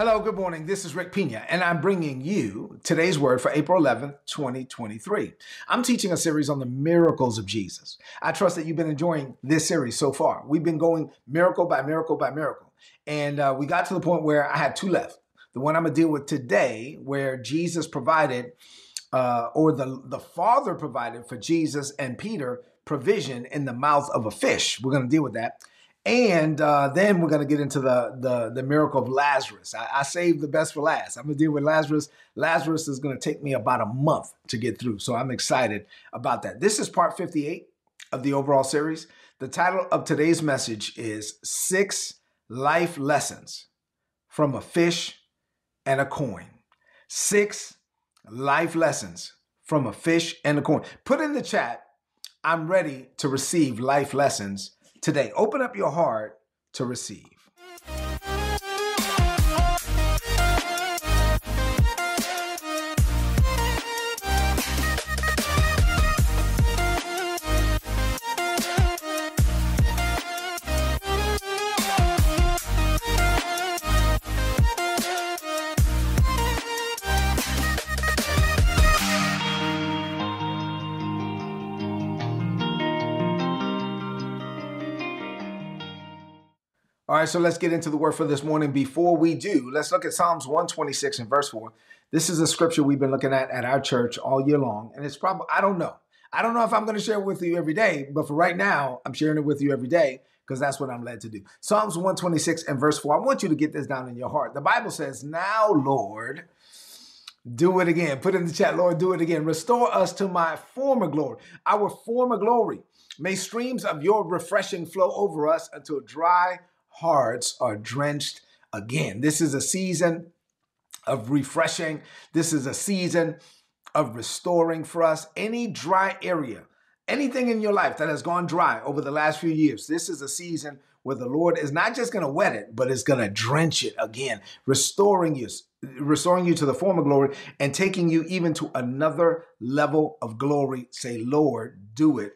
Hello, good morning. This is Rick Pina, and I'm bringing you today's word for April 11th, 2023. I'm teaching a series on the miracles of Jesus. I trust that you've been enjoying this series so far. We've been going miracle by miracle by miracle, and uh, we got to the point where I had two left. The one I'm going to deal with today, where Jesus provided, uh, or the, the Father provided for Jesus and Peter provision in the mouth of a fish. We're going to deal with that. And uh, then we're going to get into the, the, the miracle of Lazarus. I, I saved the best for last. I'm going to deal with Lazarus. Lazarus is going to take me about a month to get through. So I'm excited about that. This is part 58 of the overall series. The title of today's message is Six Life Lessons from a Fish and a Coin. Six life lessons from a fish and a coin. Put in the chat, I'm ready to receive life lessons today. Open up your heart to receive. Right, so let's get into the word for this morning. Before we do, let's look at Psalms 126 and verse 4. This is a scripture we've been looking at at our church all year long. And it's probably, I don't know. I don't know if I'm going to share it with you every day, but for right now, I'm sharing it with you every day because that's what I'm led to do. Psalms 126 and verse 4. I want you to get this down in your heart. The Bible says, Now, Lord, do it again. Put in the chat, Lord, do it again. Restore us to my former glory, our former glory. May streams of your refreshing flow over us until dry hearts are drenched again. This is a season of refreshing. This is a season of restoring for us. Any dry area, anything in your life that has gone dry over the last few years, this is a season where the Lord is not just going to wet it, but is going to drench it again, restoring you, restoring you to the former glory and taking you even to another level of glory. Say, Lord, do it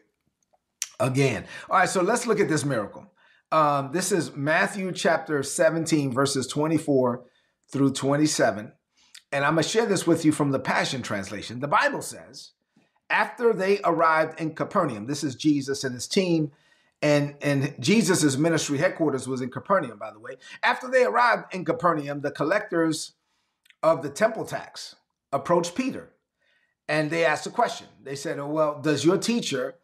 again. All right, so let's look at this miracle. Um, this is Matthew chapter 17, verses 24 through 27. And I'm going to share this with you from the Passion Translation. The Bible says, after they arrived in Capernaum, this is Jesus and his team, and, and Jesus' ministry headquarters was in Capernaum, by the way. After they arrived in Capernaum, the collectors of the temple tax approached Peter and they asked a question. They said, oh, Well, does your teacher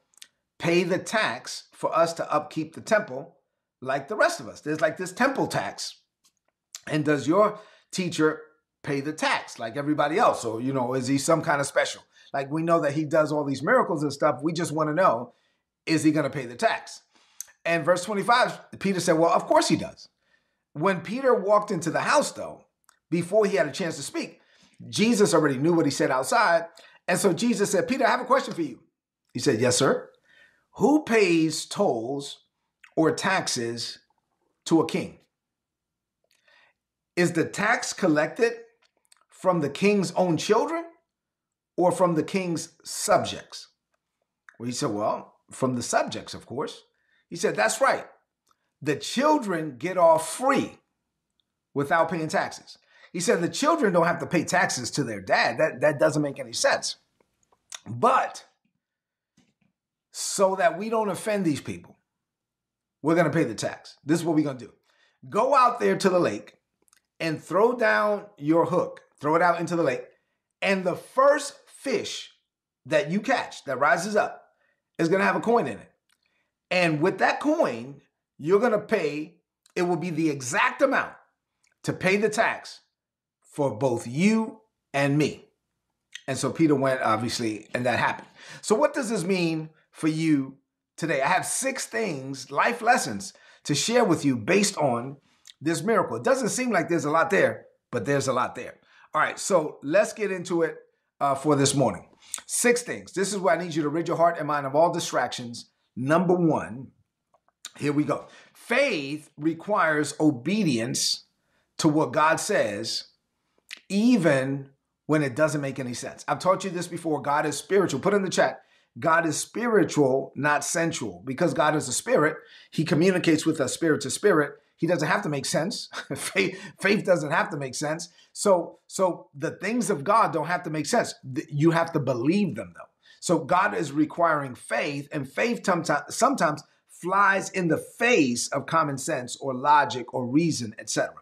pay the tax for us to upkeep the temple? Like the rest of us. There's like this temple tax. And does your teacher pay the tax like everybody else? Or, you know, is he some kind of special? Like we know that he does all these miracles and stuff. We just want to know, is he going to pay the tax? And verse 25, Peter said, Well, of course he does. When Peter walked into the house, though, before he had a chance to speak, Jesus already knew what he said outside. And so Jesus said, Peter, I have a question for you. He said, Yes, sir. Who pays tolls or taxes to a king? Is the tax collected from the king's own children or from the king's subjects? Well, he said, Well, from the subjects, of course. He said, That's right. The children get off free without paying taxes. He said the children don't have to pay taxes to their dad. That, that doesn't make any sense. But so that we don't offend these people, we're going to pay the tax. This is what we're going to do. Go out there to the lake and throw down your hook, throw it out into the lake, and the first fish that you catch that rises up is going to have a coin in it. And with that coin, you're going to pay, it will be the exact amount to pay the tax for both you and me. And so Peter went, obviously, and that happened. So, what does this mean for you today. I have six things, life lessons to share with you based on this miracle. It doesn't seem like there's a lot there, but there's a lot there. All right, so let's get into it uh, for this morning. Six things. This is where I need you to rid your heart and mind of all distractions. Number one, here we go. Faith requires obedience to what God says, even when it doesn't make any sense. I've taught you this before. God is spiritual. Put in the chat. God is spiritual, not sensual. Because God is a spirit, he communicates with us spirit to spirit. He doesn't have to make sense. faith, faith doesn't have to make sense. So, so the things of God don't have to make sense. You have to believe them though. So God is requiring faith, and faith sometimes flies in the face of common sense or logic or reason, etc.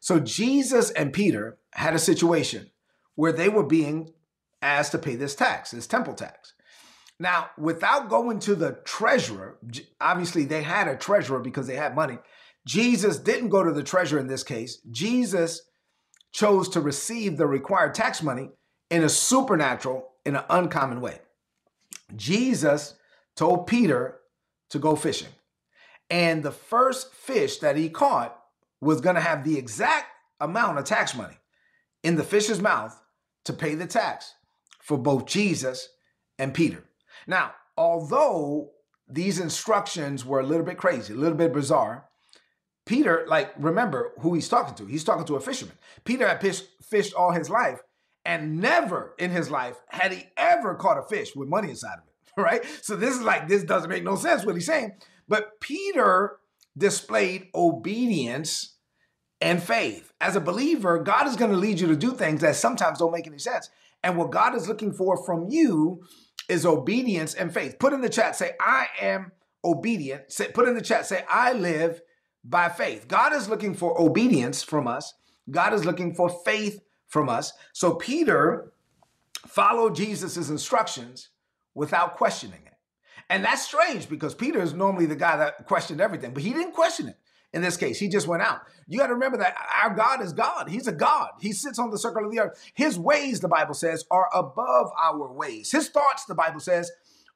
So Jesus and Peter had a situation where they were being asked to pay this tax, this temple tax. Now, without going to the treasurer, obviously they had a treasurer because they had money. Jesus didn't go to the treasurer in this case. Jesus chose to receive the required tax money in a supernatural, in an uncommon way. Jesus told Peter to go fishing. And the first fish that he caught was going to have the exact amount of tax money in the fish's mouth to pay the tax for both Jesus and Peter. Now, although these instructions were a little bit crazy, a little bit bizarre, Peter, like, remember who he's talking to. He's talking to a fisherman. Peter had fished, all his life, and never in his life had he ever caught a fish with money inside of it, right? So this is like, this doesn't make no sense what he's saying. But Peter displayed obedience and faith. As a believer, God is going to lead you to do things that sometimes don't make any sense. And what God is looking for from you is obedience and faith. Put in the chat, say, I am obedient. Say, put in the chat, say, I live by faith. God is looking for obedience from us. God is looking for faith from us. So Peter followed Jesus' instructions without questioning it. And that's strange because Peter is normally the guy that questioned everything, but he didn't question it in this case. He just went out. You got to remember that our God is God. He's a God. He sits on the circle of the earth. His ways, the Bible says, are above our ways. His thoughts, the Bible says,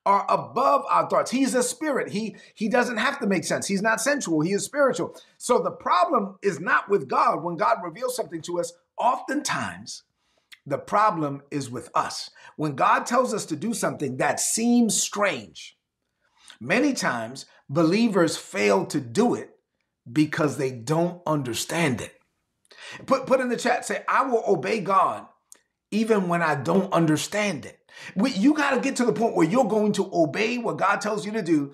are above our thoughts. He's a spirit. He he doesn't have to make sense. He's not sensual. He is spiritual. So the problem is not with God when God reveals something to us. Oftentimes, the problem is with us. When God tells us to do something that seems strange, many times believers fail to do it because they don't understand it. Put, put in the chat, say, I will obey God even when I don't understand it. We, you got to get to the point where you're going to obey what God tells you to do,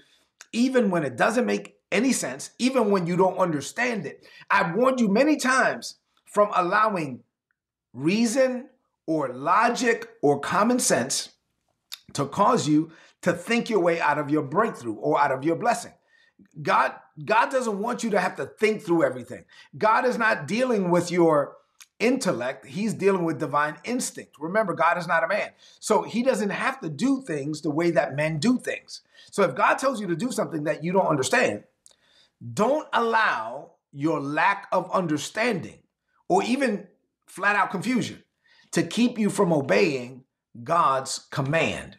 even when it doesn't make any sense, even when you don't understand it. I've warned you many times from allowing reason or logic or common sense to cause you to think your way out of your breakthrough or out of your blessing. God God doesn't want you to have to think through everything. God is not dealing with your intellect, he's dealing with divine instinct. Remember, God is not a man. So he doesn't have to do things the way that men do things. So if God tells you to do something that you don't understand, don't allow your lack of understanding or even flat out confusion to keep you from obeying God's command.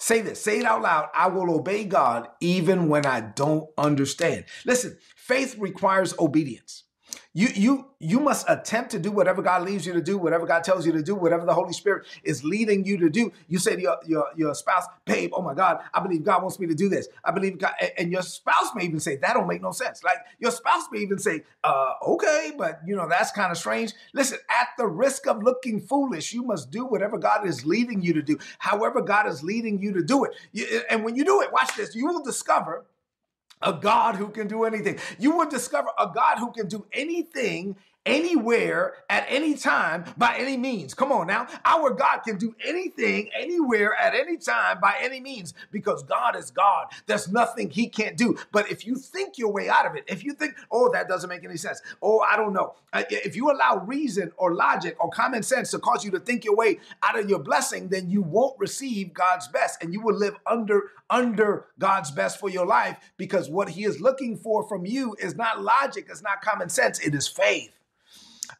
Say this, say it out loud. I will obey God even when I don't understand. Listen, faith requires obedience. You you you must attempt to do whatever God leaves you to do, whatever God tells you to do, whatever the Holy Spirit is leading you to do. You say to your, your, your spouse, babe, oh my God, I believe God wants me to do this. I believe God, and your spouse may even say, that don't make no sense. Like your spouse may even say, uh, okay, but you know, that's kind of strange. Listen, at the risk of looking foolish, you must do whatever God is leading you to do, however God is leading you to do it. And when you do it, watch this, you will discover a God who can do anything. You will discover a God who can do anything anywhere at any time by any means. Come on now. Our God can do anything anywhere at any time by any means because God is God. There's nothing he can't do. But if you think your way out of it, if you think, oh, that doesn't make any sense, oh, I don't know. Uh, if you allow reason or logic or common sense to cause you to think your way out of your blessing, then you won't receive God's best and you will live under under God's best for your life because what he is looking for from you is not logic, it's not common sense, it is faith.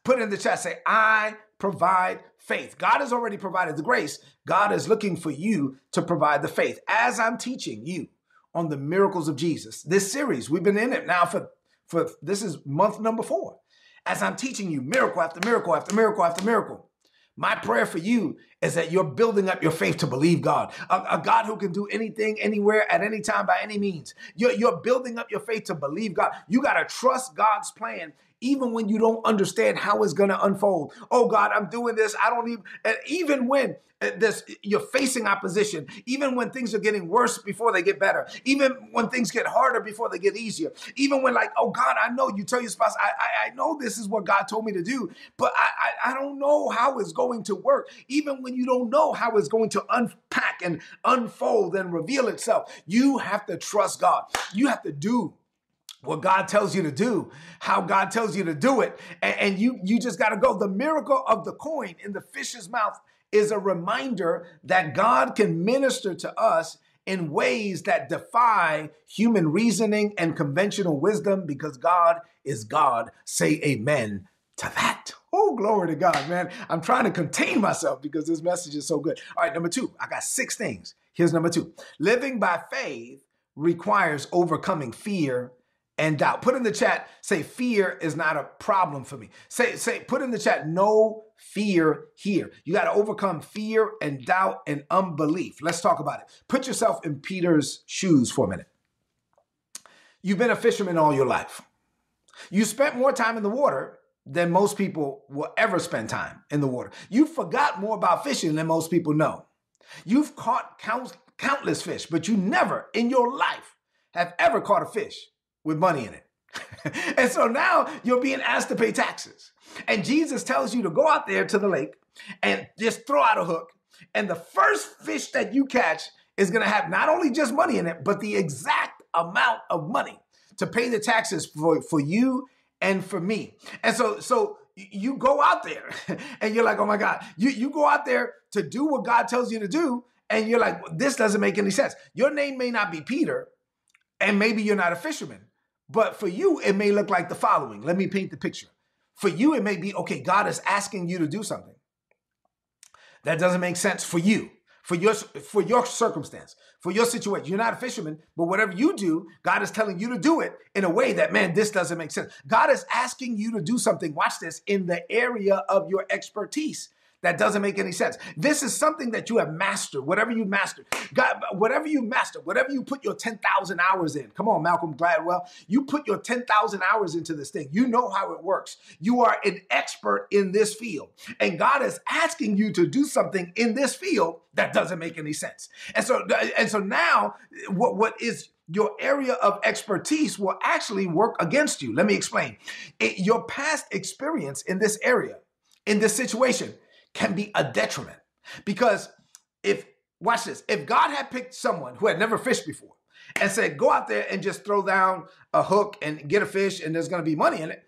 Put in the chat, say, I provide faith. God has already provided the grace. God is looking for you to provide the faith. As I'm teaching you on the miracles of Jesus, this series, we've been in it now for, for this is month number four. As I'm teaching you miracle after miracle after miracle after miracle, my prayer for you is that you're building up your faith to believe God, a, a, God who can do anything, anywhere, at any time, by any means. You're, you're building up your faith to believe God. You got to trust God's plan even when you don't understand how it's going to unfold. Oh God, I'm doing this. I don't even, and even when uh, this, you're facing opposition, even when things are getting worse before they get better, even when things get harder before they get easier, even when like, oh God, I know you tell your spouse, I, I, I know this is what God told me to do, but I, I, I don't know how it's going to work. Even when you don't know how it's going to unpack and unfold and reveal itself, you have to trust God. You have to do what God tells you to do, how God tells you to do it, and, and you you just got to go. The miracle of the coin in the fish's mouth is a reminder that God can minister to us in ways that defy human reasoning and conventional wisdom because God is God. Say amen to that. Oh, glory to God, man. I'm trying to contain myself because this message is so good. All right, number two, I got six things. Here's number two living by faith requires overcoming fear and doubt. Put in the chat, say fear is not a problem for me. Say, say, put in the chat, no fear here. You got to overcome fear and doubt and unbelief. Let's talk about it. Put yourself in Peter's shoes for a minute. You've been a fisherman all your life. You spent more time in the water than most people will ever spend time in the water. You forgot more about fishing than most people know. You've caught count, countless fish, but you never in your life have ever caught a fish with money in it. and so now you're being asked to pay taxes. And Jesus tells you to go out there to the lake and just throw out a hook. And the first fish that you catch is going to have not only just money in it, but the exact amount of money to pay the taxes for, for you and for me. And so, so you go out there and you're like, oh my God, you, you go out there to do what God tells you to do. And you're like, this doesn't make any sense. Your name may not be Peter, and maybe you're not a fisherman, but for you, it may look like the following. Let me paint the picture. For you, it may be okay, God is asking you to do something. That doesn't make sense for you, for your, for your circumstance, for your situation. You're not a fisherman, but whatever you do, God is telling you to do it in a way that, man, this doesn't make sense. God is asking you to do something, watch this, in the area of your expertise that doesn't make any sense. This is something that you have mastered, whatever you mastered. God, whatever you mastered, whatever you put your 10,000 hours in. Come on, Malcolm Gladwell. You put your 10,000 hours into this thing. You know how it works. You are an expert in this field. And God is asking you to do something in this field that doesn't make any sense. And so and so now what what is your area of expertise will actually work against you. Let me explain. It, your past experience in this area, in this situation, can be a detriment. Because if, watch this, if God had picked someone who had never fished before and said, go out there and just throw down a hook and get a fish and there's going to be money in it,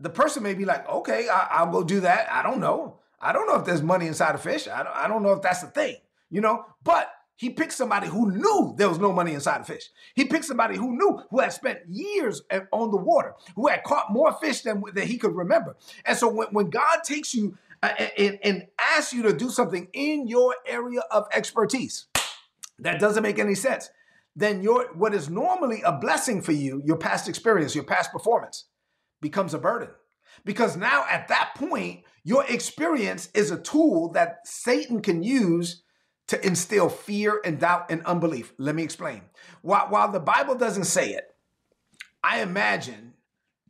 the person may be like, okay, I, will go do that. I don't know. I don't know if there's money inside a fish. I don't, I don't know if that's the thing, you know, but he picked somebody who knew there was no money inside a fish. He picked somebody who knew, who had spent years on the water, who had caught more fish than, than he could remember. And so when, when God takes you and, and ask you to do something in your area of expertise that doesn't make any sense, then your what is normally a blessing for you, your past experience, your past performance, becomes a burden. Because now at that point, your experience is a tool that Satan can use to instill fear and doubt and unbelief. Let me explain. While, while the Bible doesn't say it, I imagine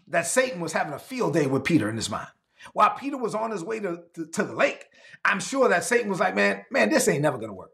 that Satan was having a field day with Peter in his mind. While Peter was on his way to, to, to the lake, I'm sure that Satan was like, man, man, this ain't never gonna work.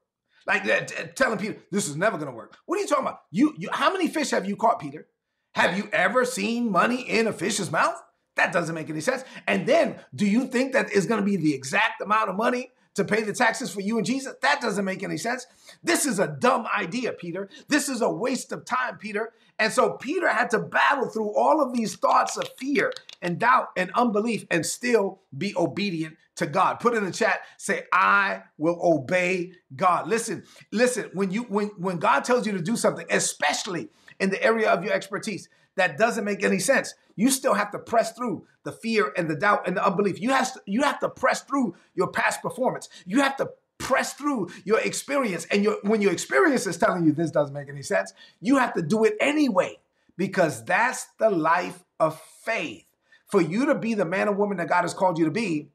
Like telling Peter, this is never gonna work. What are you talking about? You, you, how many fish have you caught, Peter? Have you ever seen money in a fish's mouth? That doesn't make any sense. And then, do you think that is going to be the exact amount of money to pay the taxes for you and Jesus? That doesn't make any sense. This is a dumb idea, Peter. This is a waste of time, Peter. And so Peter had to battle through all of these thoughts of fear and doubt and unbelief and still be obedient to God. Put in the chat, say, I will obey God. Listen, listen, when you when when God tells you to do something, especially in the area of your expertise, that doesn't make any sense. You still have to press through the fear and the doubt and the unbelief. You have to, you have to press through your past performance. You have to press through your experience. And your, when your experience is telling you this doesn't make any sense, you have to do it anyway because that's the life of faith. For you to be the man or woman that God has called you to be,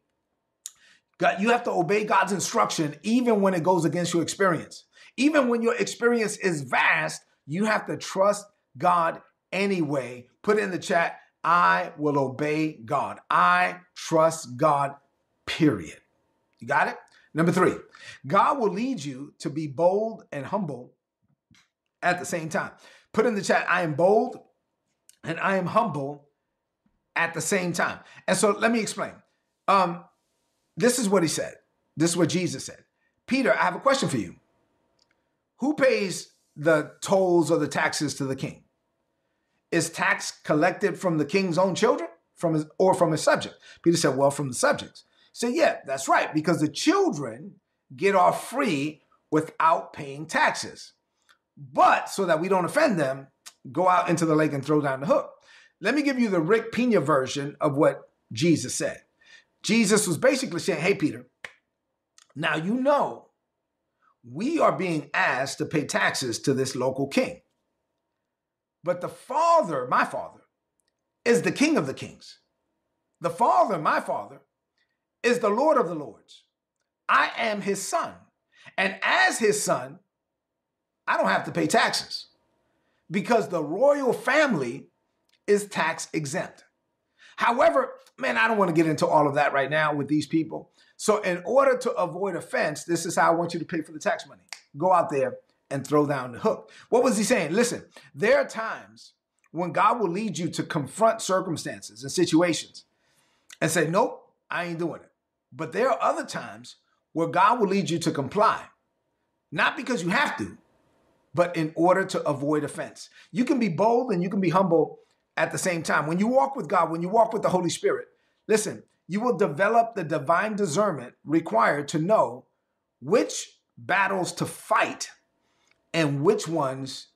God, you have to obey God's instruction even when it goes against your experience. Even when your experience is vast, you have to trust God anyway. Put it in the chat. I will obey God. I trust God, period. You got it? Number three, God will lead you to be bold and humble at the same time. Put in the chat, I am bold and I am humble at the same time. And so let me explain. Um, this is what he said. This is what Jesus said. Peter, I have a question for you. Who pays the tolls or the taxes to the king? Is tax collected from the king's own children from his, or from his subject? Peter said, Well, from the subjects. So, yeah, that's right, because the children get off free without paying taxes. But so that we don't offend them, go out into the lake and throw down the hook. Let me give you the Rick Pina version of what Jesus said. Jesus was basically saying, Hey, Peter, now you know we are being asked to pay taxes to this local king. But the Father, my Father, is the King of the kings. The Father, my Father, is the Lord of the lords. I am his son. And as his son, I don't have to pay taxes because the royal family is tax exempt. However, man, I don't want to get into all of that right now with these people. So, in order to avoid offense, this is how I want you to pay for the tax money. Go out there and throw down the hook. What was he saying? Listen, there are times when God will lead you to confront circumstances and situations and say, Nope, I ain't doing it. But there are other times where God will lead you to comply, not because you have to, but in order to avoid offense. You can be bold and you can be humble at the same time. When you walk with God, when you walk with the Holy Spirit, listen, you will develop the divine discernment required to know which battles to fight and which ones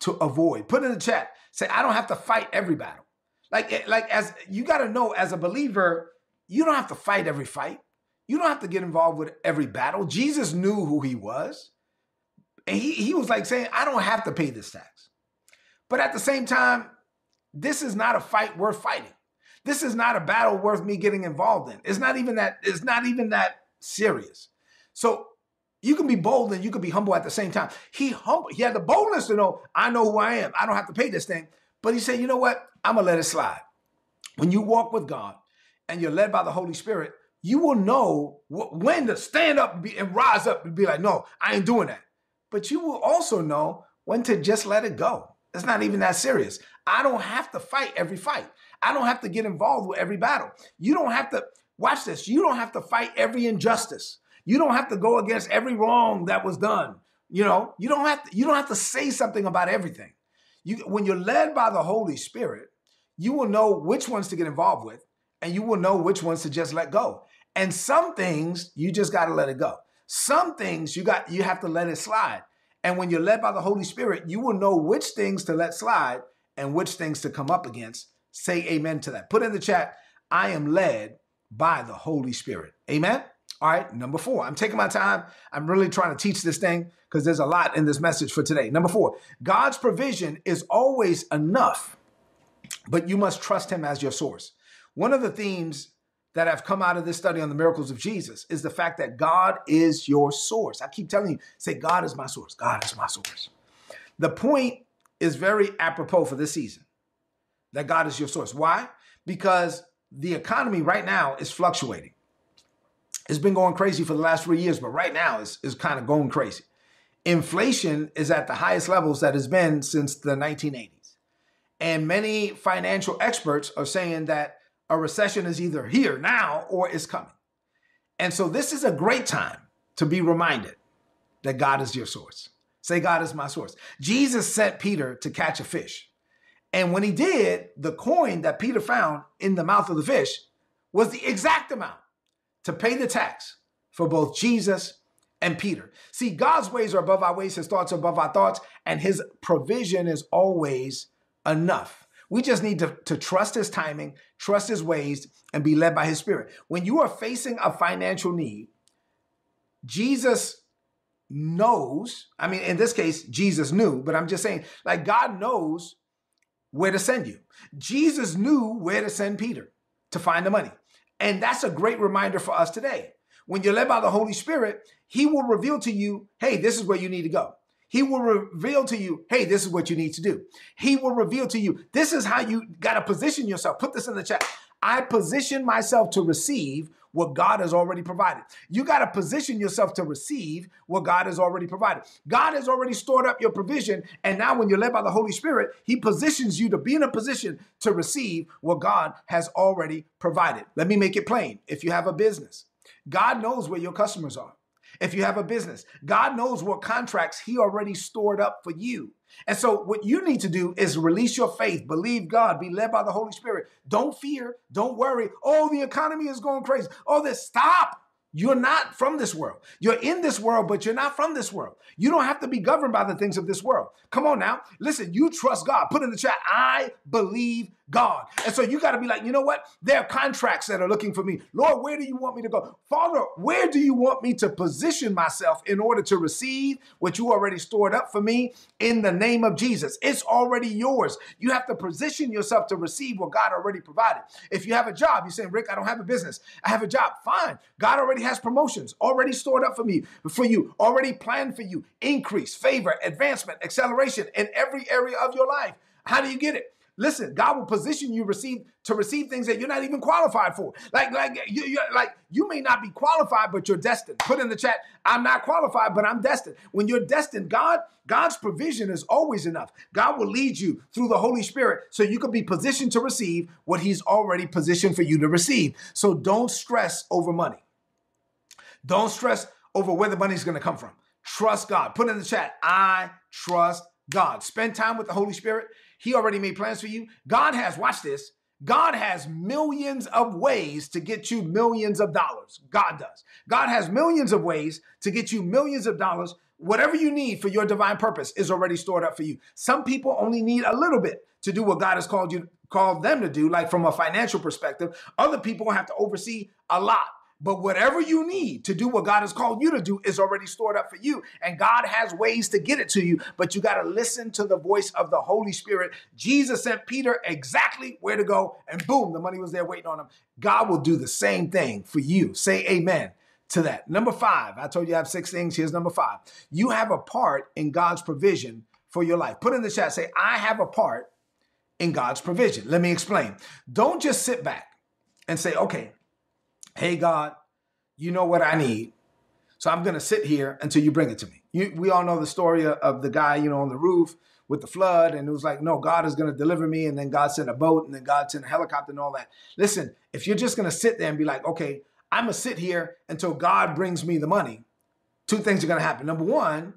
to avoid. Put in the chat. Say, I don't have to fight every battle. Like, eh, like as you got to know as a believer, you don't have to fight every fight. You don't have to get involved with every battle. Jesus knew who he was. And he, he was like saying, I don't have to pay this tax. But at the same time, this is not a fight worth fighting. This is not a battle worth me getting involved in. It's not even that, it's not even that serious. So you can be bold and you can be humble at the same time. He humble, he had the boldness to know, I know who I am. I don't have to pay this thing. But he said, you know what? I'm gonna let it slide. When you walk with God and you're led by the Holy Spirit, you will know when to stand up and rise up and be like, no, I ain't doing that. But you will also know when to just let it go. It's not even that serious. I don't have to fight every fight. I don't have to get involved with every battle. You don't have to, watch this, you don't have to fight every injustice. You don't have to go against every wrong that was done. You know, you don't have to, you don't have to say something about everything. You, when you're led by the Holy Spirit, you will know which ones to get involved with and you will know which ones to just let go. And some things you just got to let it go. Some things you got you have to let it slide. And when you're led by the Holy Spirit, you will know which things to let slide and which things to come up against. Say amen to that. Put in the chat, I am led by the Holy Spirit. Amen. All right, number four. I'm taking my time. I'm really trying to teach this thing because there's a lot in this message for today. Number four, God's provision is always enough, but you must trust Him as your source. One of the themes that have come out of this study on the miracles of Jesus is the fact that God is your source. I keep telling you, say, God is my source. God is my source. The point is very apropos for this season that God is your source. Why? Because the economy right now is fluctuating. It's been going crazy for the last three years, but right now is is kind of going crazy. Inflation is at the highest levels that has been since the 1980s. And many financial experts are saying that a recession is either here now or is coming. And so this is a great time to be reminded that God is your source. Say, God is my source. Jesus sent Peter to catch a fish. And when he did, the coin that Peter found in the mouth of the fish was the exact amount to pay the tax for both Jesus and Peter. See, God's ways are above our ways, his thoughts are above our thoughts, and his provision is always enough. We just need to, to trust his timing, trust his ways, and be led by his spirit. When you are facing a financial need, Jesus knows, I mean, in this case, Jesus knew, but I'm just saying, like, God knows where to send you. Jesus knew where to send Peter to find the money. And that's a great reminder for us today. when you're led by the Holy Spirit, He will reveal to you, hey, this is where you need to go. He will reveal to you, hey, this is what you need to do. He will reveal to you, this is how you got to position yourself. Put this in the chat. I position myself to receive what God has already provided. You got to position yourself to receive what God has already provided. God has already stored up your provision. And now, when you're led by the Holy Spirit, He positions you to be in a position to receive what God has already provided. Let me make it plain. If you have a business, God knows where your customers are. If you have a business, God knows what contracts He already stored up for you. And so, what you need to do is release your faith, believe God, be led by the Holy Spirit. Don't fear, don't worry. Oh, the economy is going crazy. Oh, this, stop. You're not from this world. You're in this world, but you're not from this world. You don't have to be governed by the things of this world. Come on now. Listen, you trust God. Put in the chat, I believe God. And so you got to be like, you know what? There are contracts that are looking for me. Lord, where do you want me to go? Father, where do you want me to position myself in order to receive what you already stored up for me in the name of Jesus? It's already yours. You have to position yourself to receive what God already provided. If you have a job, you're saying, Rick, I don't have a business. I have a job. Fine. God already has promotions already stored up for me, for you, already planned for you, increase, favor, advancement, acceleration in every area of your life. How do you get it? Listen, God will position you receive to receive things that you're not even qualified for. Like, like you, like you may not be qualified, but you're destined. Put in the chat, I'm not qualified, but I'm destined. When you're destined, God, God's provision is always enough. God will lead you through the Holy Spirit so you can be positioned to receive what He's already positioned for you to receive. So don't stress over money. Don't stress over where the money's going to come from. Trust God. Put in the chat, I trust God. Spend time with the Holy Spirit. He already made plans for you. God has, watch this, God has millions of ways to get you millions of dollars. God does. God has millions of ways to get you millions of dollars. Whatever you need for your divine purpose is already stored up for you. Some people only need a little bit to do what God has called you called them to do like from a financial perspective. Other people have to oversee a lot. But whatever you need to do what God has called you to do is already stored up for you. And God has ways to get it to you, but you got to listen to the voice of the Holy Spirit. Jesus sent Peter exactly where to go, and boom, the money was there waiting on him. God will do the same thing for you. Say amen to that. Number five, I told you I have six things. Here's number five. You have a part in God's provision for your life. Put in the chat, say, I have a part in God's provision. Let me explain. Don't just sit back and say, okay, hey, God, you know what I need. So I'm going to sit here until you bring it to me. You, we all know the story of the guy, you know, on the roof with the flood. And it was like, no, God is going to deliver me. And then God sent a boat and then God sent a helicopter and all that. Listen, if you're just going to sit there and be like, okay, I'm going to sit here until God brings me the money, two things are going to happen. Number one,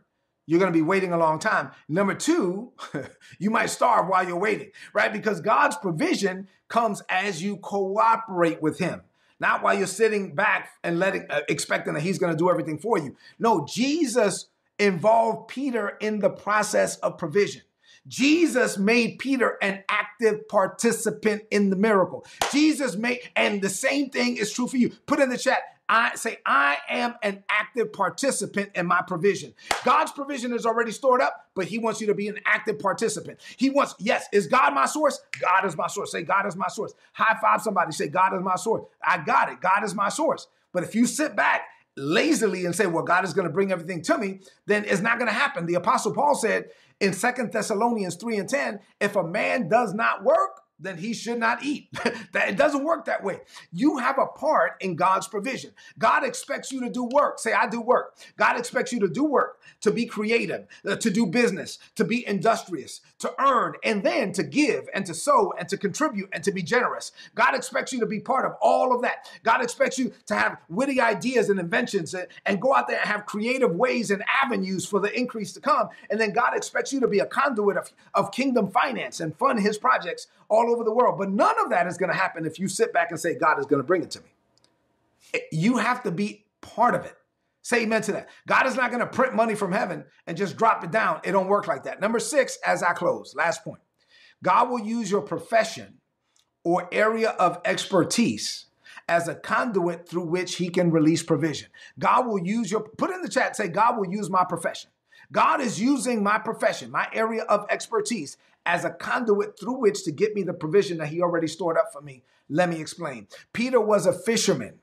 you're going to be waiting a long time. Number two, you might starve while you're waiting, right? Because God's provision comes as you cooperate with Him. Not while you're sitting back and letting, uh, expecting that he's going to do everything for you. No, Jesus involved Peter in the process of provision. Jesus made Peter an active participant in the miracle. Jesus made, and the same thing is true for you. Put in the chat, I say, I am an active participant in my provision. God's provision is already stored up, but He wants you to be an active participant. He wants, yes, is God my source? God is my source. Say, God is my source. High five somebody, say, God is my source. I got it. God is my source. But if you sit back lazily and say, well, God is going to bring everything to me, then it's not going to happen. The Apostle Paul said in Second Thessalonians 3 and 10, if a man does not work, then he should not eat. that it doesn't work that way. You have a part in God's provision. God expects you to do work. Say, I do work. God expects you to do work, to be creative, uh, to do business, to be industrious, to earn, and then to give and to sow and to contribute and to be generous. God expects you to be part of all of that. God expects you to have witty ideas and inventions and, and go out there and have creative ways and avenues for the increase to come. And then God expects you to be a conduit of, of kingdom finance and fund his projects all over the world. But none of that is going to happen if you sit back and say, God is going to bring it to me. Eh, you have to be part of it. Say amen to that. God is not going to print money from heaven and just drop it down. It don't work like that. Number six, as I close, last point. God will use your profession or area of expertise as a conduit through which he can release provision. God will use your, put in the chat, say, God will use my profession. God is using my profession, my area of expertise, as a conduit through which to get me the provision that he already stored up for me. Let me explain. Peter was a fisherman.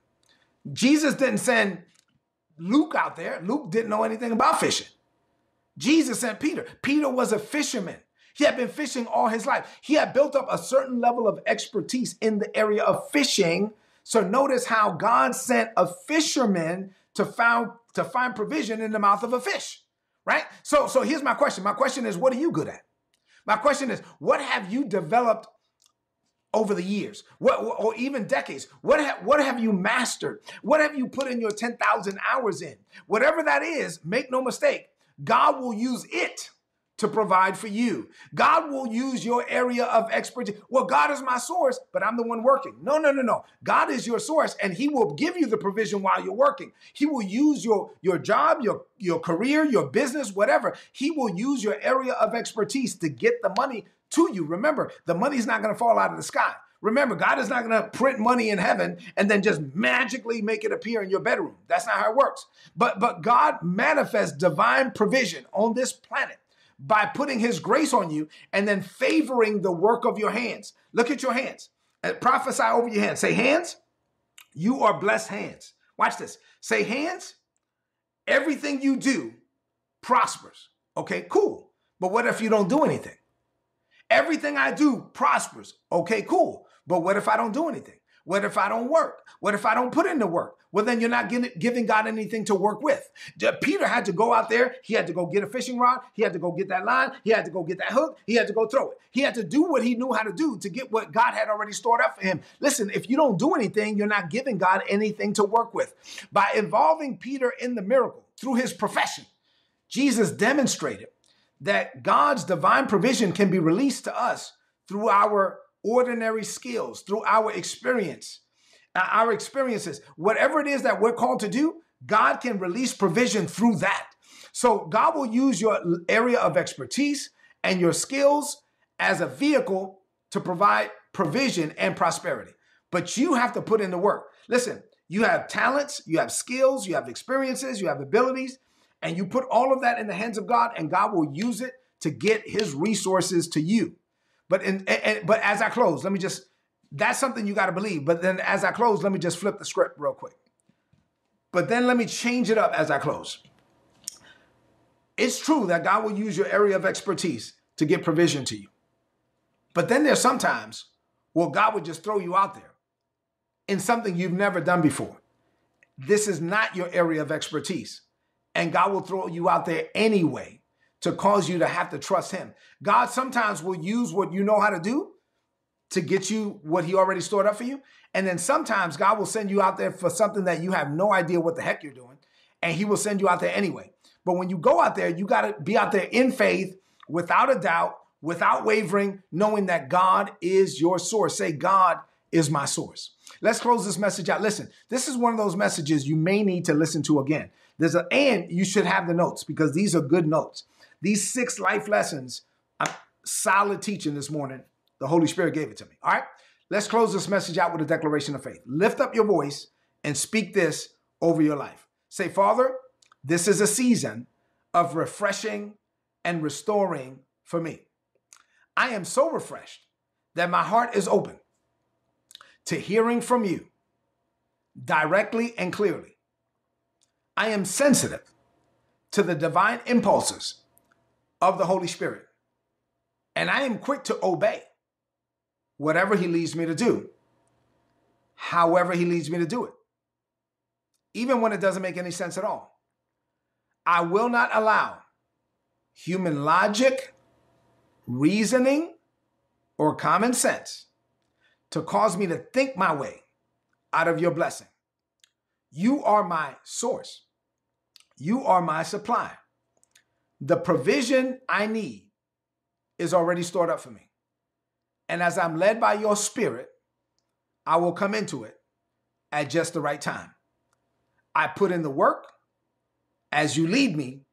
Jesus didn't send Luke out there. Luke didn't know anything about fishing. Jesus sent Peter. Peter was a fisherman. He had been fishing all his life. He had built up a certain level of expertise in the area of fishing. So notice how God sent a fisherman to found to find provision in the mouth of a fish. Right? So so here's my question. My question is what are you good at? My question is what have you developed over the years, what, or even decades. What, ha- what have you mastered? What have you put in your 10,000 hours in? Whatever that is, make no mistake, God will use it to provide for you. God will use your area of expertise. Well, God is my source, but I'm the one working. No, no, no, no. God is your source and he will give you the provision while you're working. He will use your your job, your your career, your business, whatever. He will use your area of expertise to get the money to you. Remember, the money's not going to fall out of the sky. Remember, God is not going to print money in heaven and then just magically make it appear in your bedroom. That's not how it works. But but God manifests divine provision on this planet by putting his grace on you and then favoring the work of your hands. Look at your hands. And prophesy over your hands. Say hands, you are blessed hands. Watch this. Say hands, everything you do prospers. Okay, cool. But what if you don't do anything? Everything I do prospers. Okay, cool. But what if I don't do anything? What if I don't work? What if I don't put in the work? Well, then you're not giving God anything to work with. Peter had to go out there. He had to go get a fishing rod. He had to go get that line. He had to go get that hook. He had to go throw it. He had to do what he knew how to do to get what God had already stored up for him. Listen, if you don't do anything, you're not giving God anything to work with. By involving Peter in the miracle through his profession, Jesus demonstrated that God's divine provision can be released to us through our ordinary skills, through our experience, uh, our experiences. Whatever it is that we're called to do, God can release provision through that. So God will use your area of expertise and your skills as a vehicle to provide provision and prosperity. But you have to put in the work. Listen, you have talents, you have skills, you have experiences, you have abilities. And you put all of that in the hands of God, and God will use it to get his resources to you. But in, and, but as I close, let me just that's something you got to believe. But then as I close, let me just flip the script real quick. But then let me change it up as I close. It's true that God will use your area of expertise to get provision to you. But then there's sometimes well, God would just throw you out there in something you've never done before. This is not your area of expertise and God will throw you out there anyway to cause you to have to trust Him. God sometimes will use what you know how to do to get you what He already stored up for you. And then sometimes God will send you out there for something that you have no idea what the heck you're doing, and He will send you out there anyway. But when you go out there, you got to be out there in faith, without a doubt, without wavering, knowing that God is your source. Say, God is my source. Let's close this message out. Listen, this is one of those messages you may need to listen to again. There's a and you should have the notes because these are good notes. These six life lessons, I'm solid teaching this morning. The Holy Spirit gave it to me. All right. Let's close this message out with a declaration of faith. Lift up your voice and speak this over your life. Say, Father, this is a season of refreshing and restoring for me. I am so refreshed that my heart is open to hearing from you directly and clearly. I am sensitive to the divine impulses of the Holy Spirit, and I am quick to obey whatever He leads me to do, however He leads me to do it, even when it doesn't make any sense at all. I will not allow human logic, reasoning, or common sense to cause me to think my way out of your blessing. You are my source. You are my supply. The provision I need is already stored up for me. And as I'm led by your spirit, I will come into it at just the right time. I put in the work as you lead me,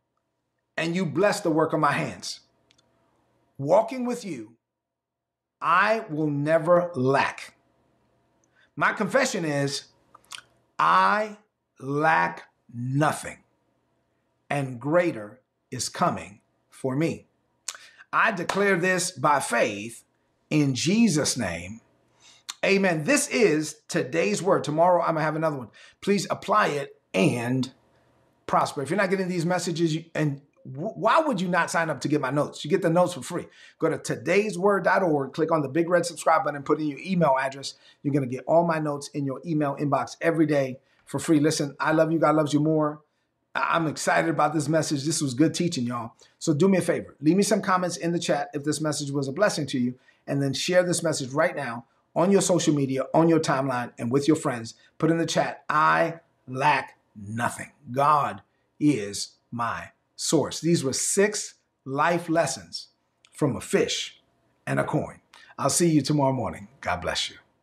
and you bless the work of my hands. Walking with you, I will never lack. My confession is I lack nothing and greater is coming for me. I declare this by faith in Jesus' name. Amen. This is today's word. Tomorrow I'm going to have another one. Please apply it and prosper. If you're not getting these messages, and why would you not sign up to get my notes? You get the notes for free. Go to today'sword.org, click on the big red subscribe button, put in your email address. You're going to get all my notes in your email inbox every day for free. Listen, I love you. God loves you more. I'm excited about this message. This was good teaching, y'all. So do me a favor. Leave me some comments in the chat if this message was a blessing to you, and then share this message right now on your social media, on your timeline, and with your friends. Put in the chat, I lack nothing. God is my source. These were six life lessons from a fish and a coin. I'll see you tomorrow morning. God bless you.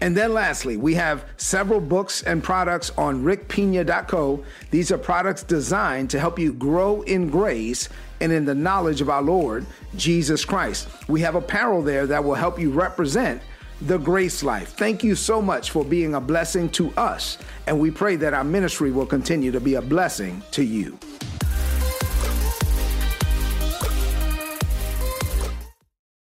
And then lastly, we have several books and products on rickpina.co. These are products designed to help you grow in grace and in the knowledge of our Lord Jesus Christ. We have apparel there that will help you represent the grace life. Thank you so much for being a blessing to us, and we pray that our ministry will continue to be a blessing to you.